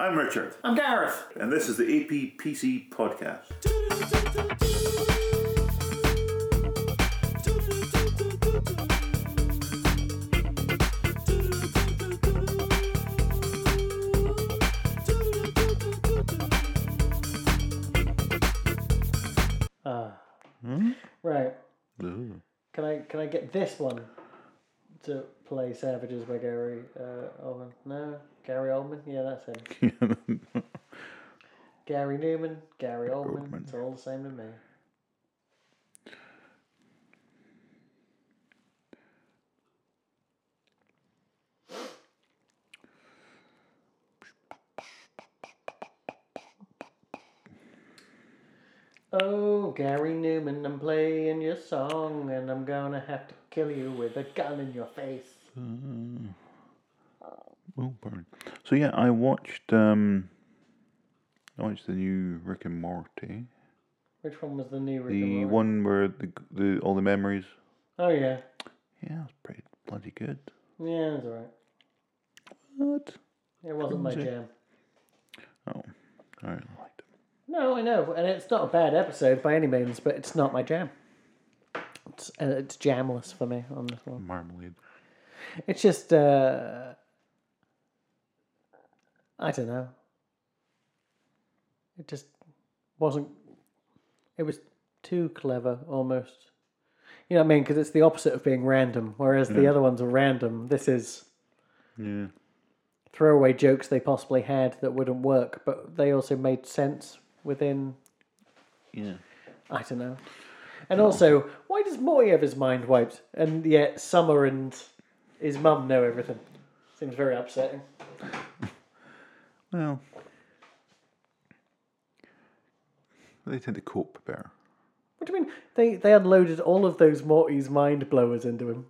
I'm Richard, I'm Gareth. and this is the APPC podcast. Ah. Right. Can I can I get this one to play Savages by Gary uh, Oldman? No, Gary Oldman. Yeah, that's him. Gary Numan, Gary Oldman. Oldman. It's all the same to me. Oh, Gary Numan, I'm playing your song, and I'm gonna have to kill you with a gun in your face. Mm. Oh, pardon. So yeah, I watched um, I watched the new Rick and Morty. Which one was the new Rick and Morty? The Morty? one where the the all the memories. Oh yeah, Yeah, it's pretty bloody good. yeah, it's alright. What? It wasn't my jam. Oh, I liked it. No, I know, and it's not a bad episode by any means, but it's not my jam. It's uh, it's jamless for me on this one. Marmalade. It's just uh, I don't know. It just wasn't. It was too clever, almost. You know what I mean? Because it's the opposite of being random. Whereas the other ones are random. This is Yeah. throwaway jokes they possibly had that wouldn't work, but they also made sense within Yeah. I don't know. And also, why does Morty have his mind wiped, and yet Summer and his mum know everything? Seems very upsetting. Well, they tend to cope better. What do you mean? They they unloaded all of those Morty's mind blowers into him.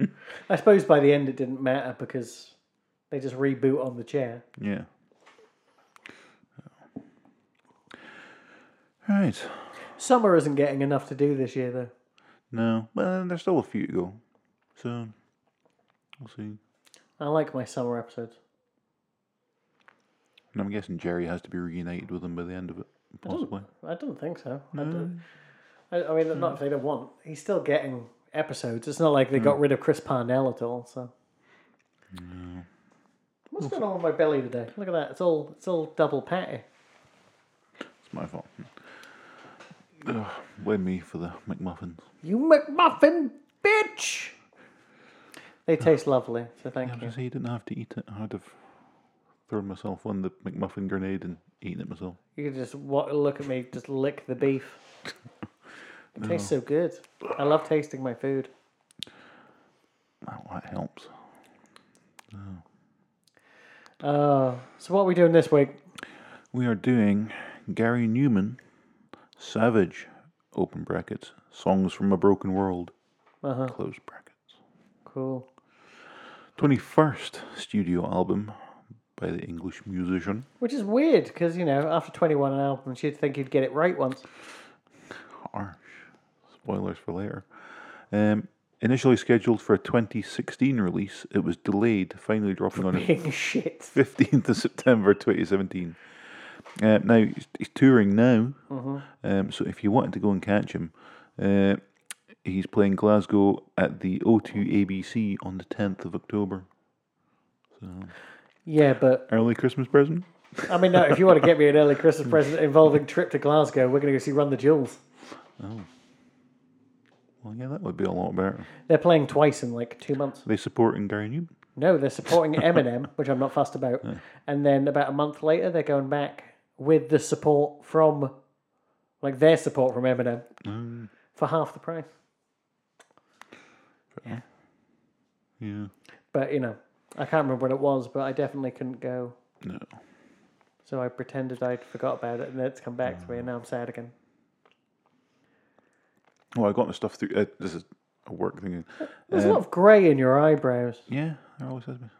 I suppose by the end it didn't matter because they just reboot on the chair. Yeah. Right. Summer isn't getting enough to do this year though. No, well, there's still a few to go. So, we'll see. I like my summer episodes. And I'm guessing Jerry has to be reunited with him by the end of it, possibly. I don't think so. I, don't, I, I mean, not if they don't want. He's still getting episodes. It's not like they got hmm. rid of Chris Parnell at all. So, what's going on with my belly today? Look at that. It's all it's all double patty. It's my fault. Ugh, blame me for the McMuffins. You McMuffin bitch. They taste lovely. So thank I you. was say you didn't have to eat it. I'd have thrown myself on the McMuffin grenade and eating it myself. You can just wa- look at me, just lick the beef. It tastes so good. I love tasting my food. That, that helps. Uh, so what are we doing this week? We are doing Gary Numan, Savage, open brackets, Songs from a Broken World, Uh-huh. close brackets. Cool. 21st studio album by the English musician. Which is weird because you know after twenty one albums you'd think you'd get it right once. Harsh. Spoilers for later. Um, initially scheduled for a 2016 release, it was delayed, finally dropping on the Being shit. 15th of September 2017. Uh, now, he's, touring now, um, so if you wanted to go and catch him, uh, he's playing Glasgow at the O2 ABC on the 10th of October. Yeah, but Early Christmas present? I mean, no. If you want to get me an early Christmas hmm. present involving trip to Glasgow, we're going to go see Run the Jewels. Oh. Well, yeah, that would be a lot better. They're playing twice in like two months. They supporting Gary Numan. No, they're supporting Eminem, which I'm not fussed about. And then about a month later, they're going back with the support from, like their support from Eminem, mm. for half the price. Yeah, Yeah. but you know, I can't remember what it was, but I definitely couldn't go. No. So I pretended I'd forgot about it, and it's come back to me, and now I'm sad again. Well, I got my stuff through. Uh, this is a work thing. There's a lot of grey in your eyebrows, Yeah, there always has been.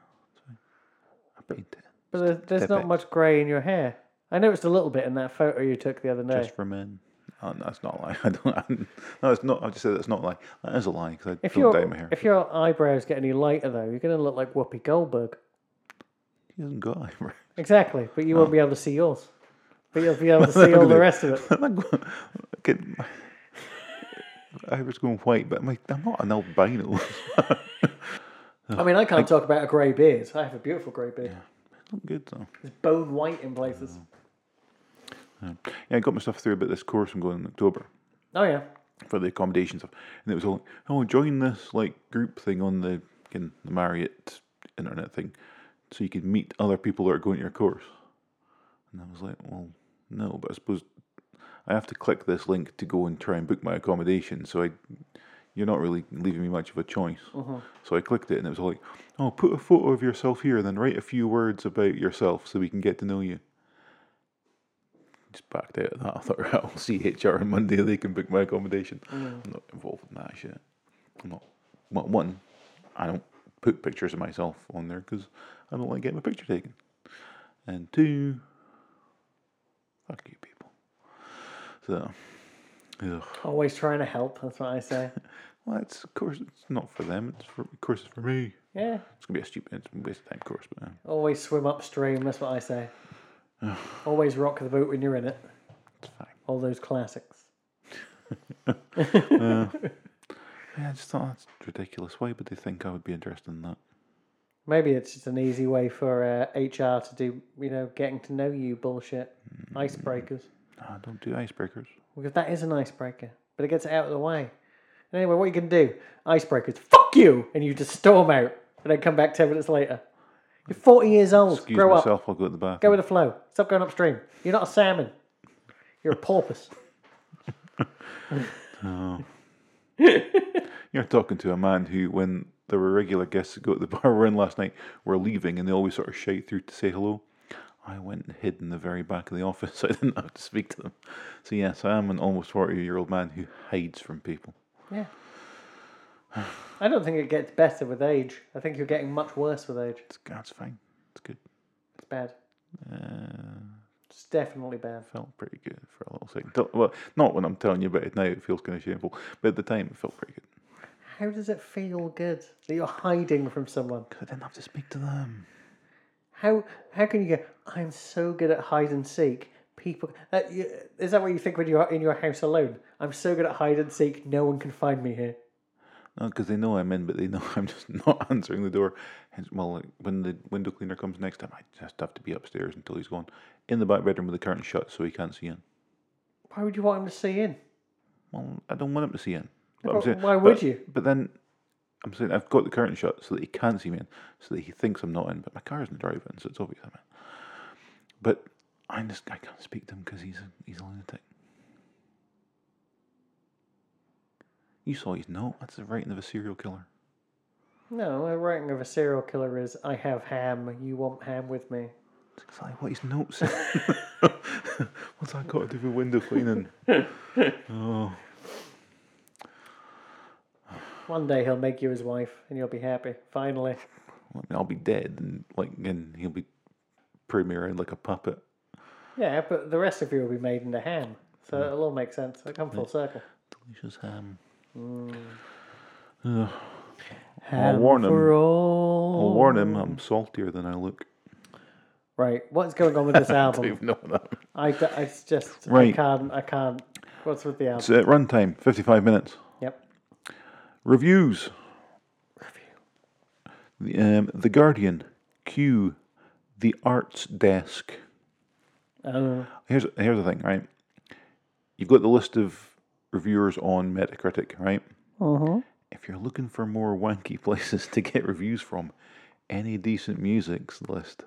I paint it. but there- there's not much grey in your hair. I noticed a little bit in that photo you took the other day. Just for men. Oh, no, that's not a lie. I don't. no, it's not. I just said that's not a lie. That is a lie because I If don't your dye my hair. if your eyebrows get any lighter though, you're gonna look like Whoopi Goldberg. He hasn't got eyebrows. Exactly, but you won't be able to see yours. But you'll be able to see all the rest of it. Get my eyebrows going white, but my, I'm not an albino. I mean, I can't talk about a grey beard. I have a beautiful grey beard. It's not good though. It's bone white in places. Um, yeah, I got my stuff through about this course I'm going in October Oh yeah. for the accommodation stuff, and it was all, oh, join this like group thing on the in the Marriott internet thing, so you can meet other people that are going to your course. And I was like, well, no, but I suppose I have to click this link to go and try and book my accommodation. So I, you're not really leaving me much of a choice. Mm-hmm. So I clicked it, and it was all like, oh, put a photo of yourself here, and then write a few words about yourself so we can get to know you. Just backed out of that. I thought, right, I'll see HR on Monday. They can book my accommodation. Mm. I'm not involved in that shit. I'm not. Well, one, I don't put pictures of myself on there because I don't like getting my picture taken. And two, fuck you people. So, ugh. Always trying to help. That's what I say. well, it's of course it's not for them. It's for of course it's for me. Yeah. It's gonna be a stupid, it's a waste of time course, but Always swim upstream. That's what I say. Always rock the boat when you're in it. it's fine. All those classics. Yeah, I just thought that's ridiculous. Why would they think I would be interested in that? Maybe it's just an easy way for uh, HR to do, you know, getting to know you bullshit. Icebreakers. Nah, don't do icebreakers. Because that is an icebreaker. But it gets it out of the way. Anyway, what you can do, icebreakers, fuck you! And you just storm out. And then come back 10 minutes later. You're 40 years old. Excuse Grow up. myself. I'll go to the bathroom. Go with the flow. Stop going upstream. You're not a salmon. You're a porpoise. Oh. You're talking to a man who, when there were regular guests that go to the bar we're in last night, were leaving and they always sort of shout through to say hello. I went and hid in the very back of the office so I didn't have to speak to them. So, yes, I am an almost 40 year old man who hides from people. Yeah. I don't think it gets better with age. I think you're getting much worse with age. It's, that's fine. It's good. It's bad. Uh, It's definitely bad. felt pretty good for a little second. Till- Well, not when I'm telling you about it now, it feels kind of shameful. But at the time, it felt pretty good. How does it feel good that you're hiding from someone? I didn't have to speak to them. How how can you go? I'm so good at hide and seek. People, uh, you, is that what you think when you're in your house alone? I'm so good at hide and seek. No one can find me here. Uh, no, because they know I'm in, but they know I'm just not answering the door. Hence, well, like, when the window cleaner comes next time, I just have to be upstairs until he's gone. In the back bedroom with the curtain shut so he can't see in. Why would you want him to see in? Well, I don't want him to see in. But But saying- why would but- you? But then, I'm saying I've got the curtain shut so that he can't see me in, so that he thinks I'm not in. But my car isn't driving, so it's obvious I'm in. But I just I can't speak to him because he's a, he's a lunatic. You saw his note. That's the writing of a serial killer. No, a writing of a serial killer is I have ham. You want ham with me? It's exactly what his note said. What's that got to do with window cleaning? oh, One day he'll make you his wife, and you'll be happy. Finally. I'll be dead, and like, and he'll be premiering like a puppet. Yeah, but the rest of you will be made into ham, so hmm. it'll all make sense. It'll come full circle. Delicious ham. Ham warn him. I'll warn him. I'm saltier than I look. Right, what's going on with this I don't album? even know that. I, d- I just I Right. can't I can't. What's with the album? It's at runtime, 55 minutes. Yep. Reviews. The, um, the Guardian, Q, The Arts Desk. Oh, Here's here's the thing, right? You've got the list of reviewers on Metacritic, right? uh-huh. If you're looking for more wanky places to get reviews from, any decent music's list.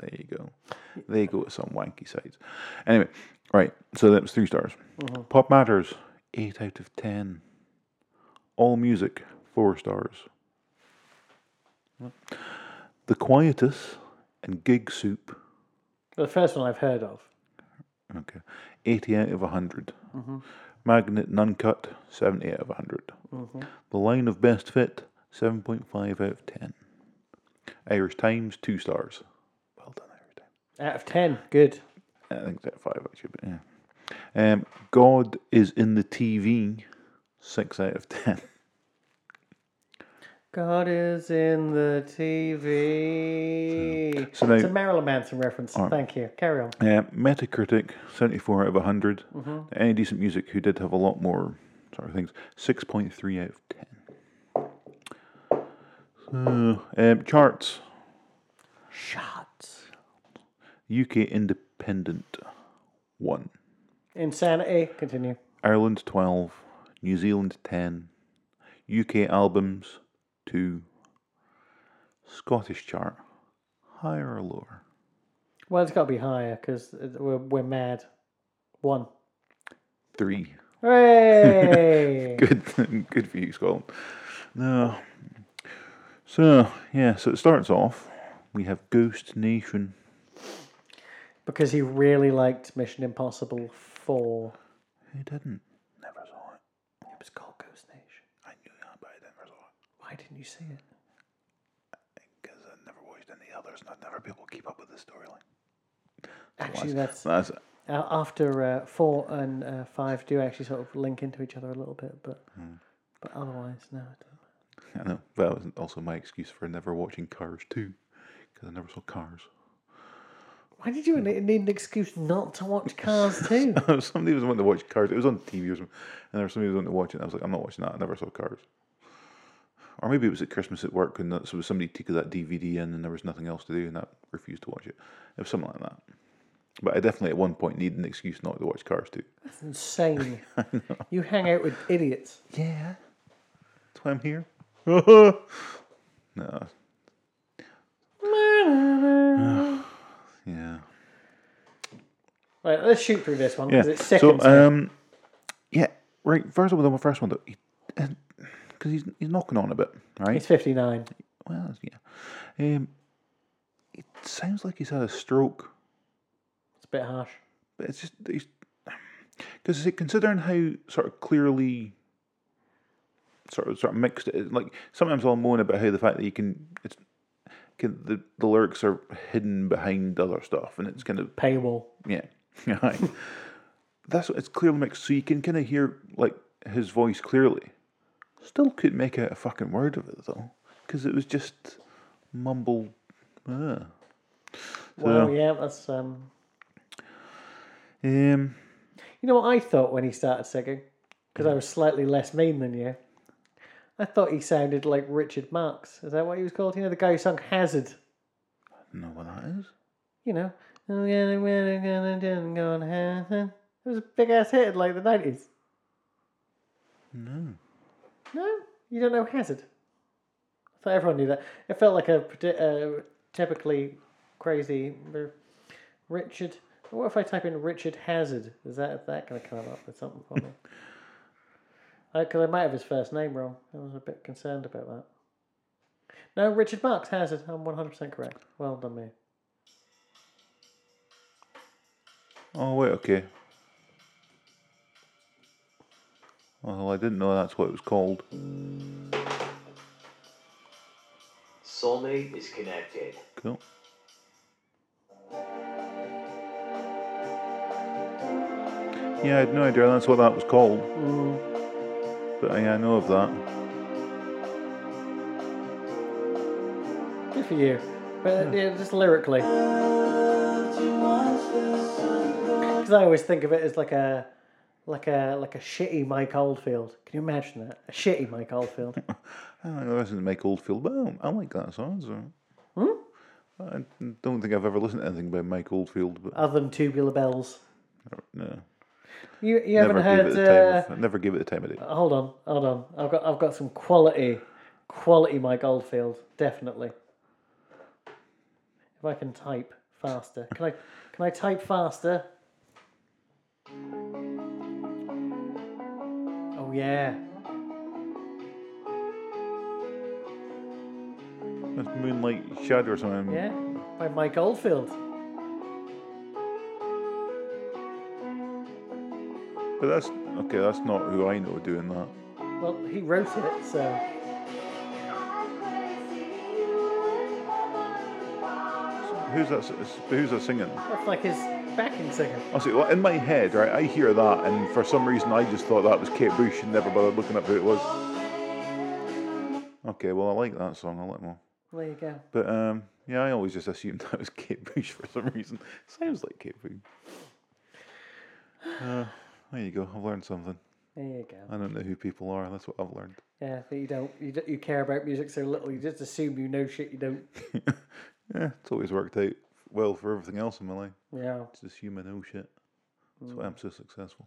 There you go. They go to some wanky sites. Anyway, right. So that was three stars. Pop Matters, eight out of ten. All Music, four stars. The Quietus and Gig Soup, the first one I've heard of. okay, eighty out of 100 Magnet and Uncut, seventy out of 100 The Line of Best Fit, seven point five out of ten. Irish Times, two stars. Well done, Irish Times. Out of ten, good. I think it's at five actually, but yeah. Um, God is in the TV, six out of ten. God is in the TV. So now- it's a Marilyn Manson reference. Thank you. Carry on. Uh, Metacritic, 74 out of 100. Mm-hmm. Any decent music who did have a lot more sort of things, 6.3 out of 10. So, um, charts Shots. UK Independent, 1. Insanity. Continue. Ireland, 12. New Zealand, 10. UK albums, 2. Scottish chart, higher or lower? Well, it's got to be higher because we're, we're mad. One. 3. Hooray! Good, good for you, Scotland. No. So yeah, so it starts off. We have Ghost Nation. because he really liked Mission Impossible 4. Who didn't? Never saw it. It was called Ghost Nation. I knew that, but I never saw it Why didn't you see it? because I never watched any others, and I'd never be able to keep up with the storyline. Actually, that's That's uh, after uh, 4 and uh, 5 do actually sort of link into each other a little bit, but but otherwise, no. Doesn't. I know. That was also my excuse for never watching Cars two, because I never saw Cars. Why did you need an excuse not to watch Cars 2? somebody was wanting to watch Cars. It was on TV or something, and there was somebody who was wanting to watch it. And I was like, I'm not watching that. I never saw Cars. Or maybe it was at Christmas at work, and that, so somebody took that DVD in, and there was nothing else to do, and I refused to watch it. It was something like that. But I definitely at one point needed an excuse not to watch Cars too. That's insane. You hang out with idiots. Yeah, that's why I'm here. no. yeah. Right, let's shoot through this one Yeah. because it's So, um, yeah, right. First of all, the first one though, because he's he's knocking on a bit, right? He's 59. Well, yeah. Um, it sounds like he's had a stroke, It's a bit harsh. but it's just he's because considering how sort of clearly. Sort of, sort of mixed. It, like sometimes I'll moan about how the fact that you can, it's, can the the lyrics are hidden behind other stuff, and it's kind of Paywall. Yeah, right. That's it's clearly mixed, so you can kind of hear like his voice clearly. Still couldn't make out a fucking word of it though, because it was just mumble. Uh. Well, yeah, that's um. Um, You know what I thought when he started singing? Because I was slightly less mean than you. I thought he sounded like Richard Marx. Is that what he was called? You know, the guy who sung Hazard. I don't know what that is. You know, I'm gonna, gonna, gonna, gonna, gonna Hazard. It was a big ass hit in like the nineties. No. No, you don't know Hazard. I thought everyone knew that. It felt like a uh, typically crazy Richard. What if I type in Richard Hazard? Is that that going to come up with something for me? Because I might have his first name wrong. I was a bit concerned about that. No, Richard Marx Hazard. I'm 100% correct. Well done, me. Oh wait, okay. Well, I didn't know that's what it was called. Soulmate is connected. Cool. Yeah, I had no idea that's what that was called. Mm. But yeah, I know of that. Good for you. But yeah, just lyrically. Because I always think of it as like a, like a, like a shitty Mike Oldfield. Can you imagine that? A shitty Mike Oldfield. I don't listen to Mike Oldfield, but I, I like that song. So. I don't think I've ever listened to anything by Mike Oldfield, but Other than Tubular Bells. no. You, you haven't Never give it heard. the time. Uh, Of, never give it the time of day. hold on, hold on. I've got, I've got some quality, quality Mike Oldfield. Definitely. If I can type faster, can I? Can I type faster? Oh yeah. That's Moonlight Shadow or something. Yeah, by Mike Oldfield. But that's okay. That's not who I know doing that. Well, he wrote it, so Who's that? Who's that singing? that's like his backing singer. I see. Well, in my head, right, I hear that, and for some reason, I just thought that was Kate Bush, and never bothered looking up who it was. okay, well I like that song. I like more. There you go. But um, yeah, I always just assumed that was Kate Bush for some reason. Sounds like Kate Bush. Uh, there you go. I've learned something. There you go. I don't know who people are. That's what I've learned. Yeah, that you don't you, don't, you care about music so little. You just assume you know shit you don't. yeah, it's always worked out well for everything else in my life. Yeah. It's just human I know shit. That's why I'm so successful.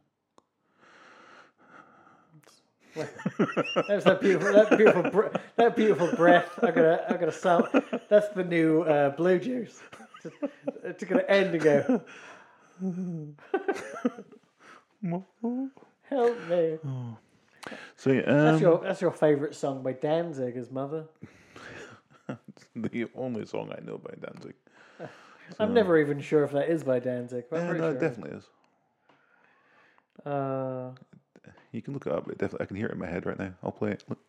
That's that beautiful, that beautiful, bre- that beautiful breath. I'm gonna, I'm gonna sound. That's the new uh, blue juice. Just, it's gonna end and go. Help me. So yeah, That's um, your, that's your favorite song by Danzig, his mother. the only song I know by Danzig. I'm never even sure if that is by Danzig. But Yeah, no, sure it definitely is. Uh, You can look it up. It definitely, I can hear it in my head right now. I'll play it. Look.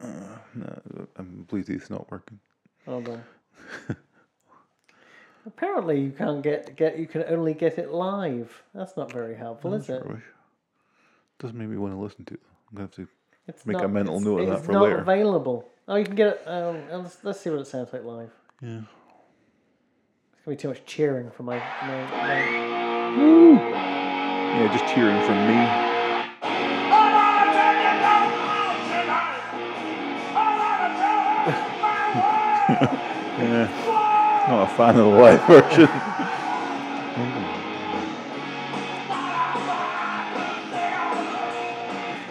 Uh, no, um, Bluetooth's not working. hold on. Apparently, you can't get get. You can only get it live. That's not very helpful, is it? Rubbish. Doesn't make me want to listen to it. I'm gonna have to. It's Make a mental note of that it's for not later. available. Oh, you can get it. Um, uh, let's, let's see what it sounds like live. Yeah. It's gonna be too much cheering for my. my, my... Yeah, just cheering from me. yeah. Not a fan of the live version.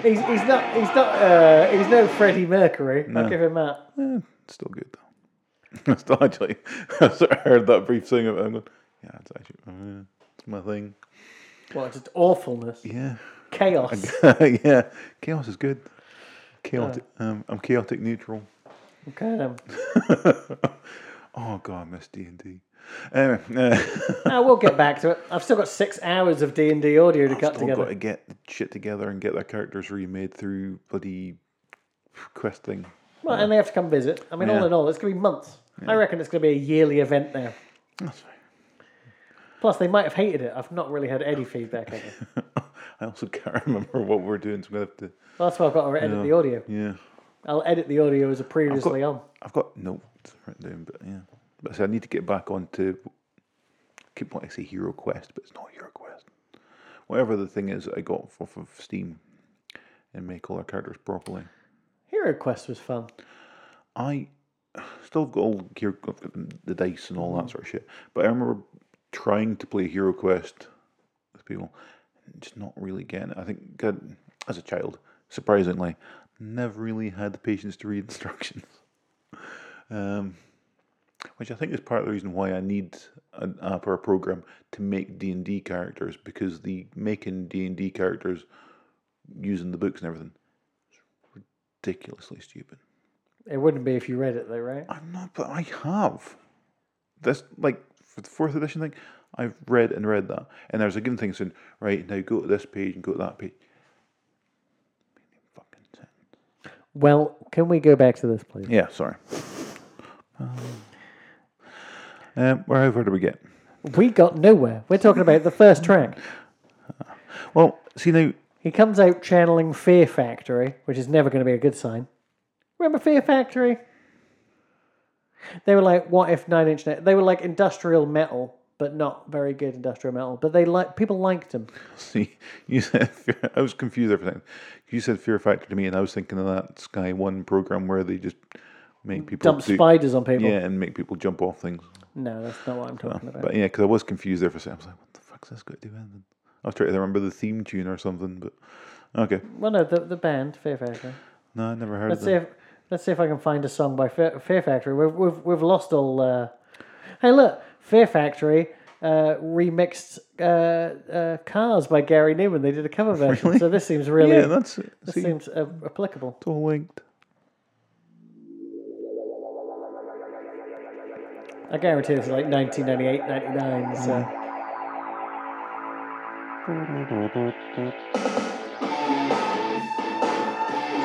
He's, he's not. He's not. Uh, he's no Freddie Mercury. I'll give him that. Eh, still good though. I still actually, I sort of heard that brief thing of. I'm going, yeah, it's actually, uh, it's my thing. What? Just awfulness, Yeah. chaos. yeah. Chaos is good. Chaotic. Um, I'm chaotic neutral. Okay then. Oh god, I miss D and D. Anyway, uh, Now we'll get back to it. I've still got six hours of D and D audio to cut still got to get the shit together and get their characters remade through bloody questing. Well, and they have to come visit. I mean, all in all, it's gonna be months. I reckon it's gonna be a yearly event now. That's fine. Plus, they might have hated it. I've not really had any feedback. I also can't remember what we're doing, so I'm gonna have to. Well, that's why I've got to edit the audio. Yeah, I'll edit the audio as a previously on. I've got notes written down, but yeah. But so I need to get back onto. Keep wanting to say Hero Quest, but it's not Hero Quest. Whatever the thing is that I got off of Steam, and make all our characters properly. Hero Quest was fun. I still got all gear, the dice and all that sort of shit. But I remember trying to play Hero Quest with people, and just not really getting it. I think God, as a child, surprisingly, never really had the patience to read instructions. Um, which I think is part of the reason why I need an app or a program to make D and D characters because the making D and D characters using the books and everything is ridiculously stupid. It wouldn't be if you read it, though, right? I'm not, but I have. This like for the fourth edition thing, I've read and read that, and there's a given thing saying, right now go to this page and go to that page. Fucking sense. Well, can we go back to this, please? Yeah, sorry. Um, where where do we get? We got nowhere. We're talking about the first track. Well, see now, He comes out channeling Fear Factory, which is never going to be a good sign. Remember Fear Factory? They were like, what if Nine Inch Nails? They were like industrial metal, but not very good industrial metal. But they like people liked them. see you said I was confused for. You said Fear Factory to me, and I was thinking of that Sky One program where they just make people jump Dump do- spiders on people. yeah, and make people jump off things. No, that's not what I'm talking about. But yeah, because I was confused there for a second. I was like, what the fuck's this got to do with anything? I was trying to remember the theme tune or something, but okay. Well, no, the the band Fear Factory. No, I never heard Let's of see if let's see if I can find a song by Fair, Fear Factory. We've we've we've lost all. Uh... Hey, look, Fear Factory uh, remixed uh, uh, "Cars" by Gary Numan. They did a cover version, Really? so this seems really Yeah, that's this See, seems uh, applicable. it's all linked. I guarantee this is like 1998, 99. So.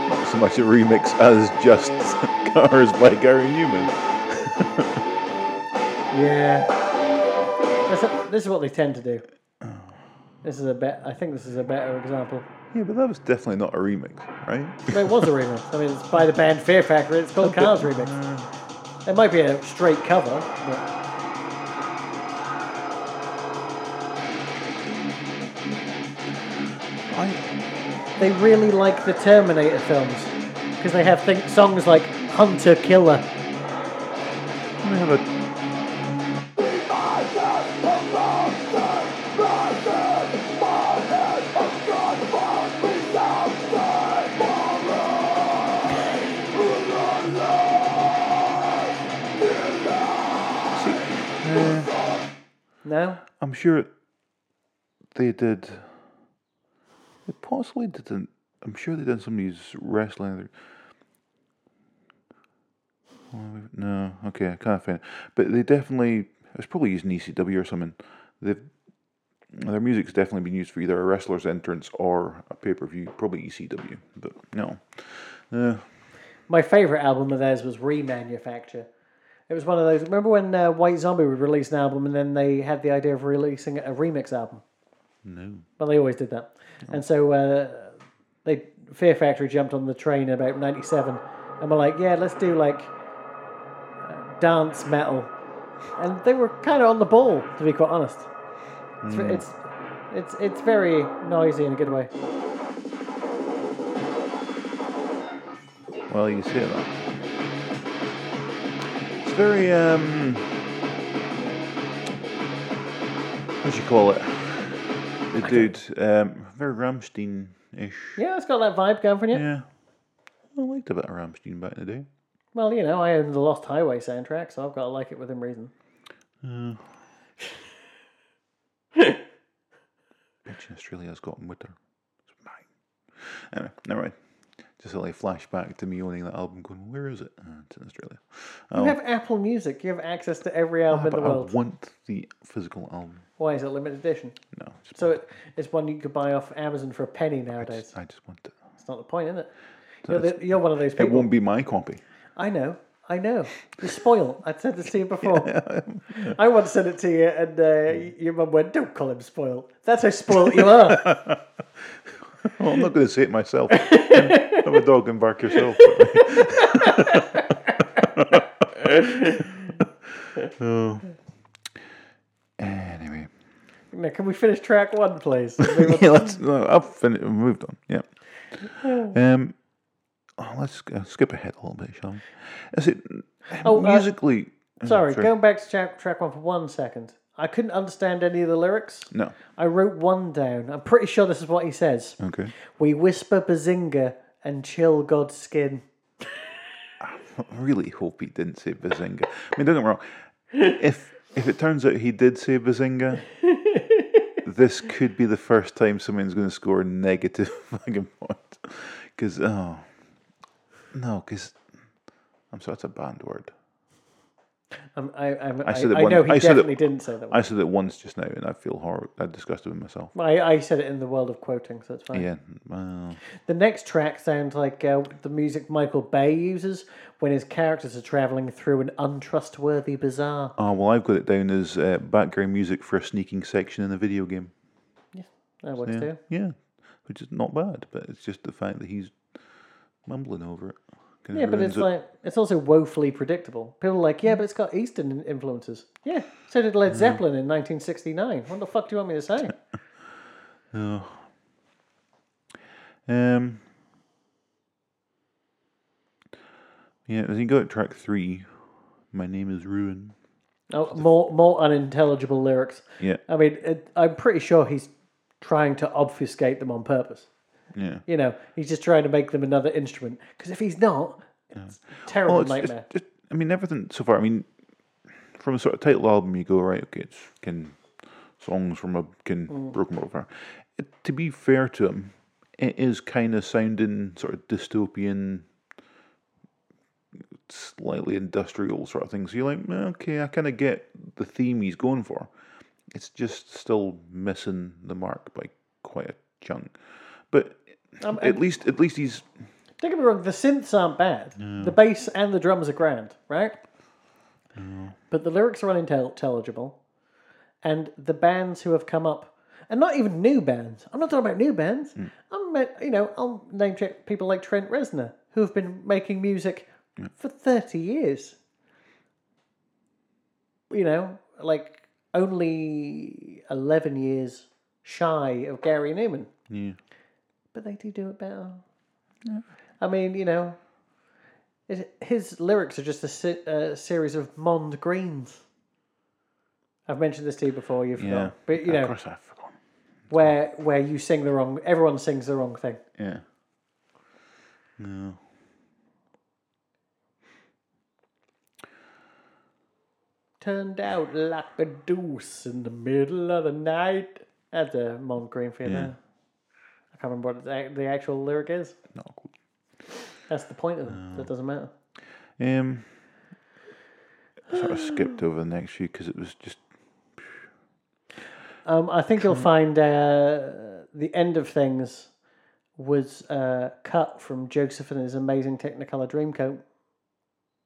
Not so much a remix as just Cars by Gary Numan. Yeah. A, this is what they tend to do. This is a bet. I think this is a better example. Yeah, but that was definitely not a remix, right? it was a remix. I mean, it's by the band Fear Factory. It's called Cars Remix. Uh, It might be a straight cover, but. I, They really like the Terminator films because they have think- songs like Hunter Killer. I have a. No? I'm sure they did. They possibly didn't. I'm sure they did some of these wrestling. No, okay, I can't find it. But they definitely. It's probably using ECW or something. They've their music's definitely been used for either a wrestler's entrance or a pay per view. Probably ECW, but no. Uh, My favourite album of theirs was Remanufacture. It was one of those. Remember when uh, White Zombie would release an album and then they had the idea of releasing a remix album? no. Well, they always did that. And so uh, they Fear Factory jumped on the train in about '97 and were like, "Yeah, let's do like uh, dance metal," and they were kind of on the ball, to be quite honest. It's, ve- it's it's it's very noisy in a good way. Well, you see that. Very um. What do you call it? The dude, um, very Rammstein-ish. Yeah, it's got that vibe going for you. Yeah. I liked a bit of Rammstein back in the day. Well, you know, I own the Lost Highway soundtrack, so I've got to like it within reason. Bitch in Australia's got winter. It's mine. Anyway, never mind. Just a like flashback to me owning that album, going, "Where is it? Uh, it's in Australia." You have Apple Music. You have access to every album in the I want the physical album. Why is it limited edition? No, So it, it's one you could buy off Amazon for a penny nowadays. I just want it. It's not the point, is it? You're, the, you're one of those people. It won't be my copy. I know. I know. You're spoiled. I said this to you before. I once said it to you, and uh, your mum went, "Don't call him spoiled. That's how spoiled you are." Well, I'm not going to say it myself. Have a dog and bark yourself. Anyway, now, can we finish track one, please? yeah, let's. No, I've finished. Moved on. Yeah. Um. oh, let's uh, skip ahead a little bit, shall we? Is it Oh, uh, musically? Sorry, going back to track, track one for one second. I couldn't understand any of the lyrics. No. I wrote one down. I'm pretty sure this is what he says. Okay. We whisper bazinga and chill God's skin. I really hope he didn't say Bazinga. I mean, don't get me wrong. If if it turns out he did say Bazinga, this could be the first time someone's going to score negative fucking points. Because oh no, because I'm sorry, it's a banned word. Um, I, I'm, I, said it I one- know he I definitely didn't say that. I said it once just now, and I feel horrible. I disgusted with myself. I, I said it in the world of quoting, so it's fine. Yeah. Well, The next track sounds like uh, the music Michael Bay uses when his characters are traveling through an untrustworthy bazaar. oh well, I've got it down as uh, background music for a sneaking section in a video game. That works Yeah, too. yeah, which is not bad, but it's just the fact that he's mumbling over it. Yeah, but it's it. like it's also woefully predictable. People are like, yeah, but it's got Eastern influences. Yeah, so did Led Zeppelin in 1969. What the fuck do you want me to say? Oh. Um. Yeah, as you go to track three, my name is Ruin. Oh, more more unintelligible lyrics. Yeah, I mean, it, I'm pretty sure he's trying to obfuscate them on purpose. Yeah. You know, he's just trying to make them another instrument. Because if he's not, it's a terrible Well, it's, it's nightmare. just, I mean, everything so far. I mean, from a sort of title album, you go right. Okay, it's can songs from a can Mm. broken over. It, to be fair to him, it is kind of sounding sort of dystopian, slightly industrial sort of thing. So you're like, "Eh, okay, I kind of get the theme he's going for. It's just still missing the mark by quite a chunk. But Um, at least, at least he's Don't get me wrong, the synths aren't bad. The bass and the drums are grand, right? But the lyrics are unintelligible. And the bands who have come up. and not even new bands. I'm not talking about new bands. I'm, about, you know, I'll name check people like Trent Reznor who have been making music for 30 years. You know, like only 11 years shy of Gary Numan. Yeah. But they do do it better. I mean, you know, it, his lyrics are just a, se- a series of mondegreens. I've mentioned this to you before. You've Yeah. forgotten. but you of know course I've forgotten. where where you sing the wrong. Everyone sings the wrong thing. Yeah. No. Turned out like a deuce in the middle of the night. That's a mondegreen for you Yeah. there. I can't remember what the, actual lyric is. No. That's the point of it. That doesn't matter. Um. I sort of skipped over the next few because it was just Um, I think you'll find uh, the end of things was uh, cut from Joseph and his amazing Technicolor Dreamcoat.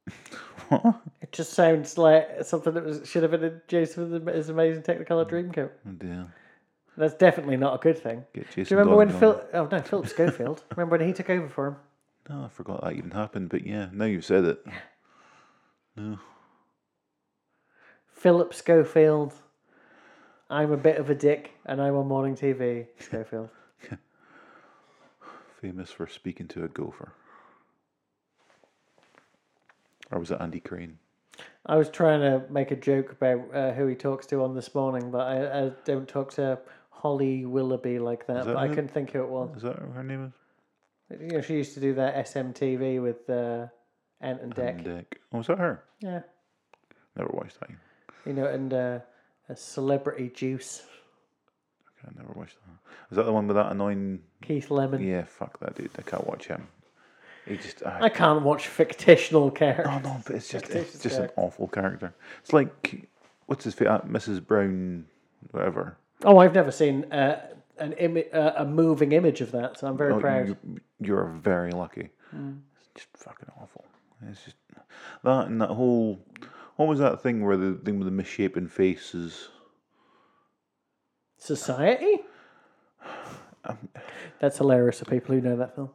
what? It just sounds like something that was should have been in Joseph and his amazing Technicolor Dreamcoat. Oh dear. That's definitely not a good thing. Get Do you remember when Phil? Oh no, Phillip Schofield. remember when he took over for him? No, I forgot that even happened. But yeah, now you've said it. No. Phillip Schofield. I'm a bit of a dick, and I'm on morning TV. Schofield. Famous for speaking to a gopher. Or was it Andy Crane? I was trying to make a joke about uh, who he talks to on this morning, but I, I don't talk to Holly Willoughby like that. that but I couldn't think who it was. Is that what her name is? You know, she used to do that SMTV with uh, Ant and Dec. Oh, was that her? Yeah, Never watched that. you know, and uh, a Celebrity Juice, I never watched that. Is that the one with that annoying? Keith Lemon. Yeah, fuck that dude. I can't watch him. He just. I, I can't watch fictional characters. oh no, but it's just Fictitious it's just an character. awful character. It's like what's his face? Uh, Mrs. Brown, whatever. Oh, I've never seen uh, an uh, a moving image of that, so I'm very Oh, proud. You, you're very lucky. It's just fucking awful. It's just that and that whole. What was that thing where the thing with the misshapen faces? Society? Um, That's hilarious for people who know that film.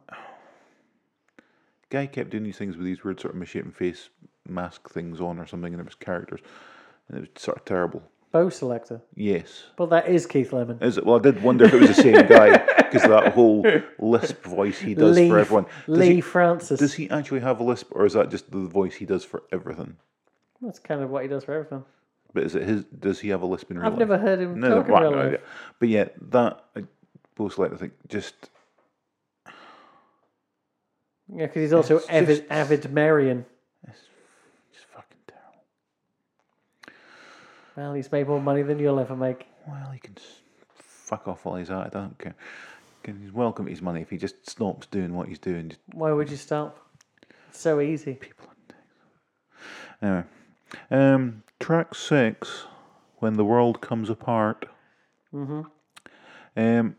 Guy kept doing these things with these weird sort of misshapen face mask things on or something, and it was characters, and it was sort of terrible. Bo' Selecta. Yes. But that is Keith Lemon. Is it? Well, I did wonder if it was the same guy because that whole lisp voice he does Lee, for everyone. Does Leigh he, Francis. does he actually have a lisp, or is that just the voice he does for everything? That's kind of what he does for everything. But is it his? Does he have a lisp in real life? I've life? never heard him No, talk in well, real no idea. But yeah, that Bo' Selecta thing just Yeah, because he's also avid, just- Avid Merrion. just fucking terrible. Well, he's made more money than you'll ever make. Well, he can s- fuck off while he's at it. I don't care. Can- He's welcome to his money if he just stops doing what he's doing. Just Why would you stop? It's so easy. people. Anyway, um, track six, when the world comes apart. hmm Um,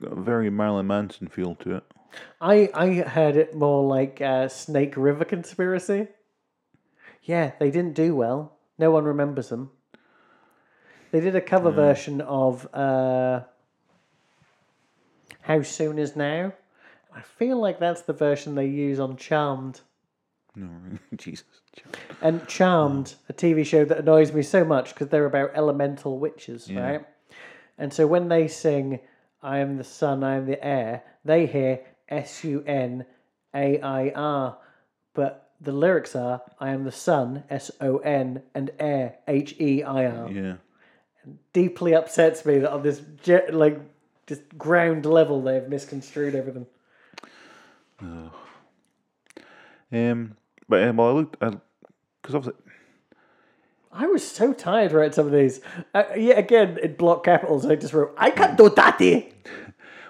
got a very Marilyn Manson feel to it. I I heard it more like uh, Snake River Conspiracy. Yeah, they didn't do well. No one remembers them. They did a cover version of uh, How Soon Is Now. I feel like that's the version they use on Charmed. No, Jesus. And Charmed, a TV show that annoys me so much because they're about elemental witches, Yeah. right? And so when they sing, I am the sun, I am the air, they hear S U N A I R. But the lyrics are, I am the sun, S O N, and air, H E I R. Yeah. Deeply upsets me that on this, ge- like, just ground level, they've misconstrued everything. Um, but um, well, I looked because obviously I was so tired writing some of these. Uh, yet again, in block capitals, I just wrote, I can't do that. eh?"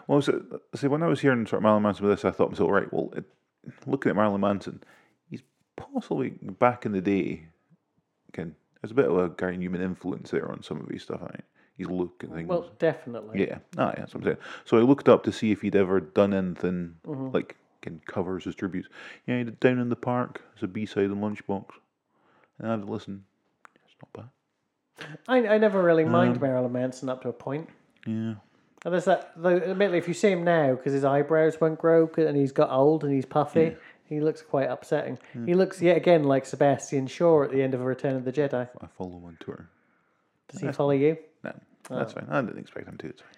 Well, so, see, when I was hearing sort of Marilyn Manson with this, I thought myself, right, well, it, looking at Marilyn Manson, he's possibly back in the day, again, there's a bit of a Gary Numan influence there on some of his stuff, I think. His look and things. Well, definitely. yeah, ah, yeah, that's what I'm saying. So I looked up to see if he'd ever done anything Mm-hmm. like can covers as tributes. Yeah, he did Down in the Park as a B side on Lunchbox. And I had to listen. It's not bad. I, I never really mind Um, Marilyn Manson up to a point. Yeah. And there's that. Though, admittedly, if you see him now, because his eyebrows won't grow, and he's got old and he's puffy, he looks quite upsetting. He looks yet again like Sebastian Shaw at the end of a Return of the Jedi. I follow him on Twitter. Does he follow you? No, that's fine. I didn't expect him to. It's fine.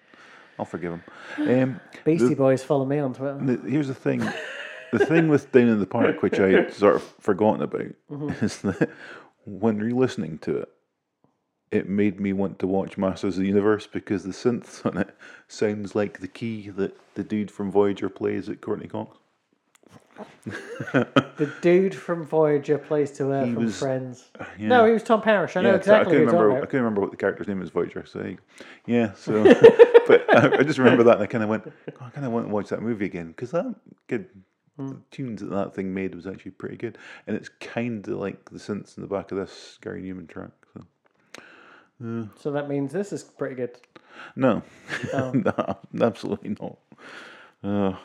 I'll forgive him. Um, Beastie The- Boys follow me on Twitter. the, here's the thing. The thing with Down in the Park, which I had sort of forgotten about, is that when re-listening to it, it made me want to watch Masters of the Universe because the synths on it sounds like the key that the dude from Voyager plays at Courteney Cox. The dude from Voyager plays to her He from was- Friends. Yeah. No, he was Tom Paris. I know Yeah, I exactly couldn't who remember. I couldn't remember what the character's name was Voyager. So there you go. yeah. So, but I, I just remember that, and I kind of went, "God, I kind of want to watch that movie again because that good the tunes that that thing made was actually pretty good, and it's kind of like the synths in the back of this Gary Numan track. So So that means this is pretty good. no, Oh. no absolutely not. Uh,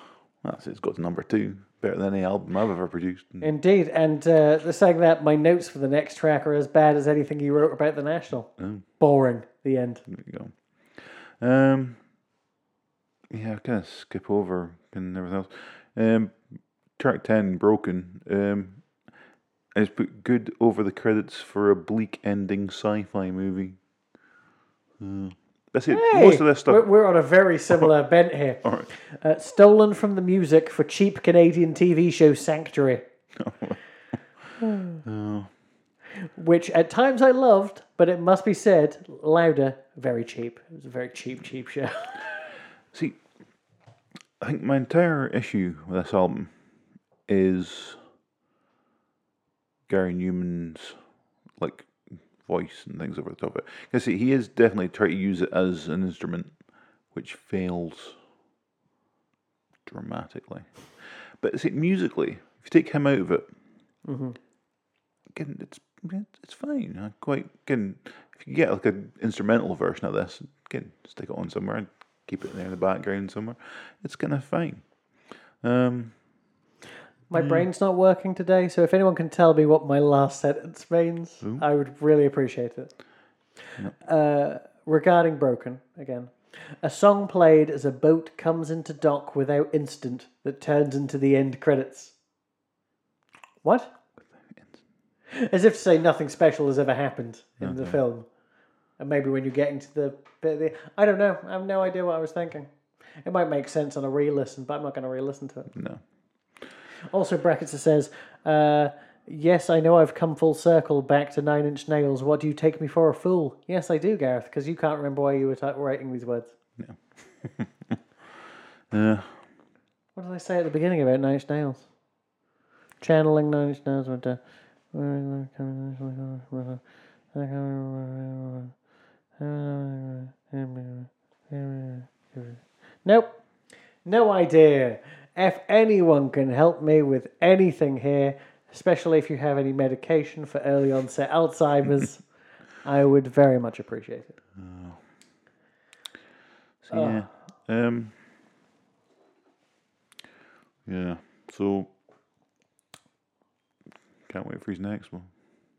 that's it's got to number two, better than any album I've ever produced. Indeed, and uh, they're saying that my notes for the next track are as bad as anything you wrote about the National. Oh. Boring. The end. There you go. Um, yeah, I kind of skip over and everything else. Um, track ten, broken. Um, I just put good over the credits for a bleak ending sci-fi movie. Uh, that's it. Most of this We're, we're on a very similar bent here. All right. Uh, stolen from the music for cheap Canadian TV show Sanctuary, Uh, which at times I loved, but it must be said, louder, very cheap. It was a very cheap, cheap show. see, I think my entire issue with this album is Gary Numan's like voice and things over the top of it. Because see, he is definitely trying to use it as an instrument, which fails dramatically. But see, musically, if you take him out of it, again, it's it's fine. I quite again, if you get like an instrumental version of this, again, stick it on somewhere and keep it there in the background somewhere. It's kind of fine. Um, My brain's not working today, so if anyone can tell me what my last sentence means, I would really appreciate it. Uh, regarding Broken, again, a song played as a boat comes into dock without incident that turns into the end credits. What? As if to say nothing special has ever happened in the film. And maybe when you're getting to the bit of the. I don't know. I have no idea what I was thinking. It might make sense on a re listen, but I'm not going to re listen to it. no, Also, brackets it says, uh, "Yes, I know I've come full circle back to Nine Inch Nails. What do you take me for a fool?" Yes, I do, Gareth, because you can't remember why you were ta writing these words. uh, What did I say at the beginning about Nine Inch Nails? Channeling Nine Inch Nails the. Nope. No idea. If anyone can help me with anything here, especially if you have any medication for early onset Alzheimer's, I would very much appreciate it. so yeah, um, yeah. So can't wait for his next one.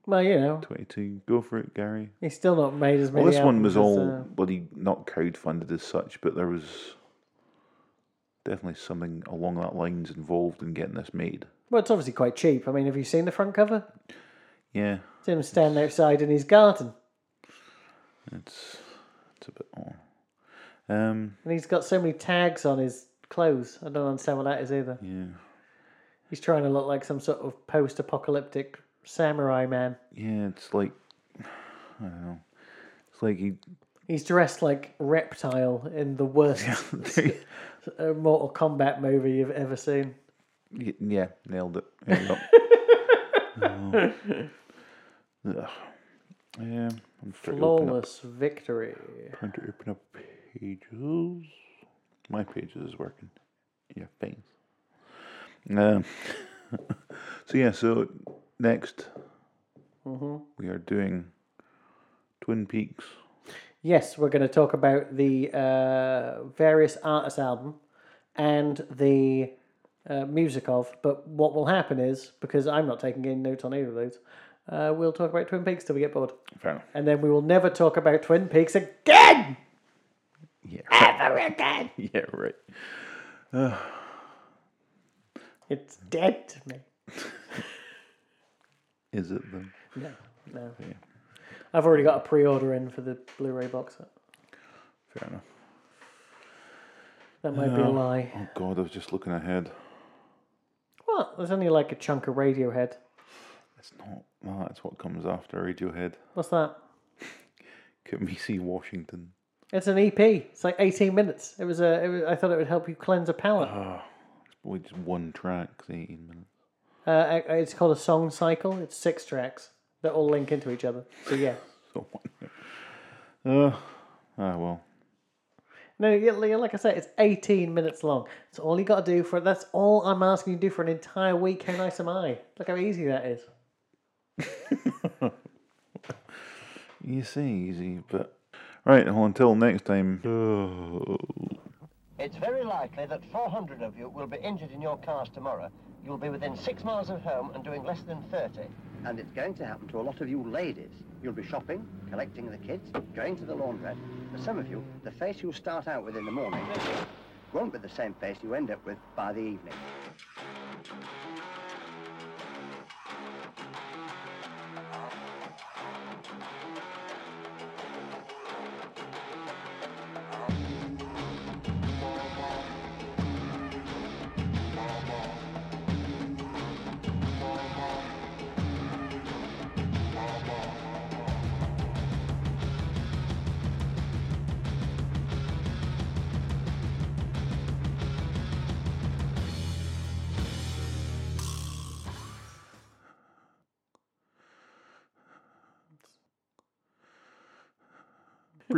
Well, you know, Twenty-two. Go for it, Gary. he's still not made as many. Well, this one was all uh, bloody not crowdfunded as such, but there was definitely something along that lines involved in getting this made. Well, it's obviously quite cheap. I mean, have you seen the front cover? Yeah, It's him standing outside in his garden, it's it's a bit. Oh. Um, and he's got so many tags on his clothes. I don't understand what that is either. yeah, He's trying to look like some sort of post-apocalyptic samurai man. yeah. It's like I don't know. It's like he. He's dressed like Reptile in the worst Mortal Kombat movie you've ever seen. Y- Yeah, nailed it. You go. Oh. Um, I'm starting to up, Flawless victory. trying to open up pages. My pages is working. Yeah, face. Um, so yeah, so next we are doing Twin Peaks. Yes, we're going to talk about the uh, various artists' album and the uh, music of. But what will happen is because I'm not taking any notes on either of those, uh, we'll talk about Twin Peaks till we get bored, Fair enough. and then we will never talk about Twin Peaks again. Yeah. Ever again. Yeah, right. Uh, It's dead to me. is it though? No, no. Yeah. I've already got a pre-order in for the Blu-ray box set. Fair enough. That might be a lie. Oh God, I was just looking ahead. What? There's only like a chunk of Radiohead. It's not. Well, that's what comes after Radiohead. What's that? Can we see Washington? It's an EP. It's like 18 minutes. It was a. It was, I thought it would help you cleanse a palate. Oh, it's probably just one track, it's 18 minutes. Uh, it's called a song cycle. It's six tracks that all link into each other. So yeah. So, uh, ah, well. No, yeah, li- like I said, it's 18 minutes long. That's all you got to do for. That's all I'm asking you to do for an entire week. How nice am I? Look how easy that is. You say easy, but. Right, well, until next time. It's very likely that 400 of you will be injured in your cars tomorrow. You'll be within six miles of home and doing less than 30. And it's going to happen to a lot of you ladies. You'll be shopping, collecting the kids, going to the laundrette. For some of you, the face you start out with in the morning won't be the same face you end up with by the evening.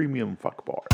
Premium fuck bar.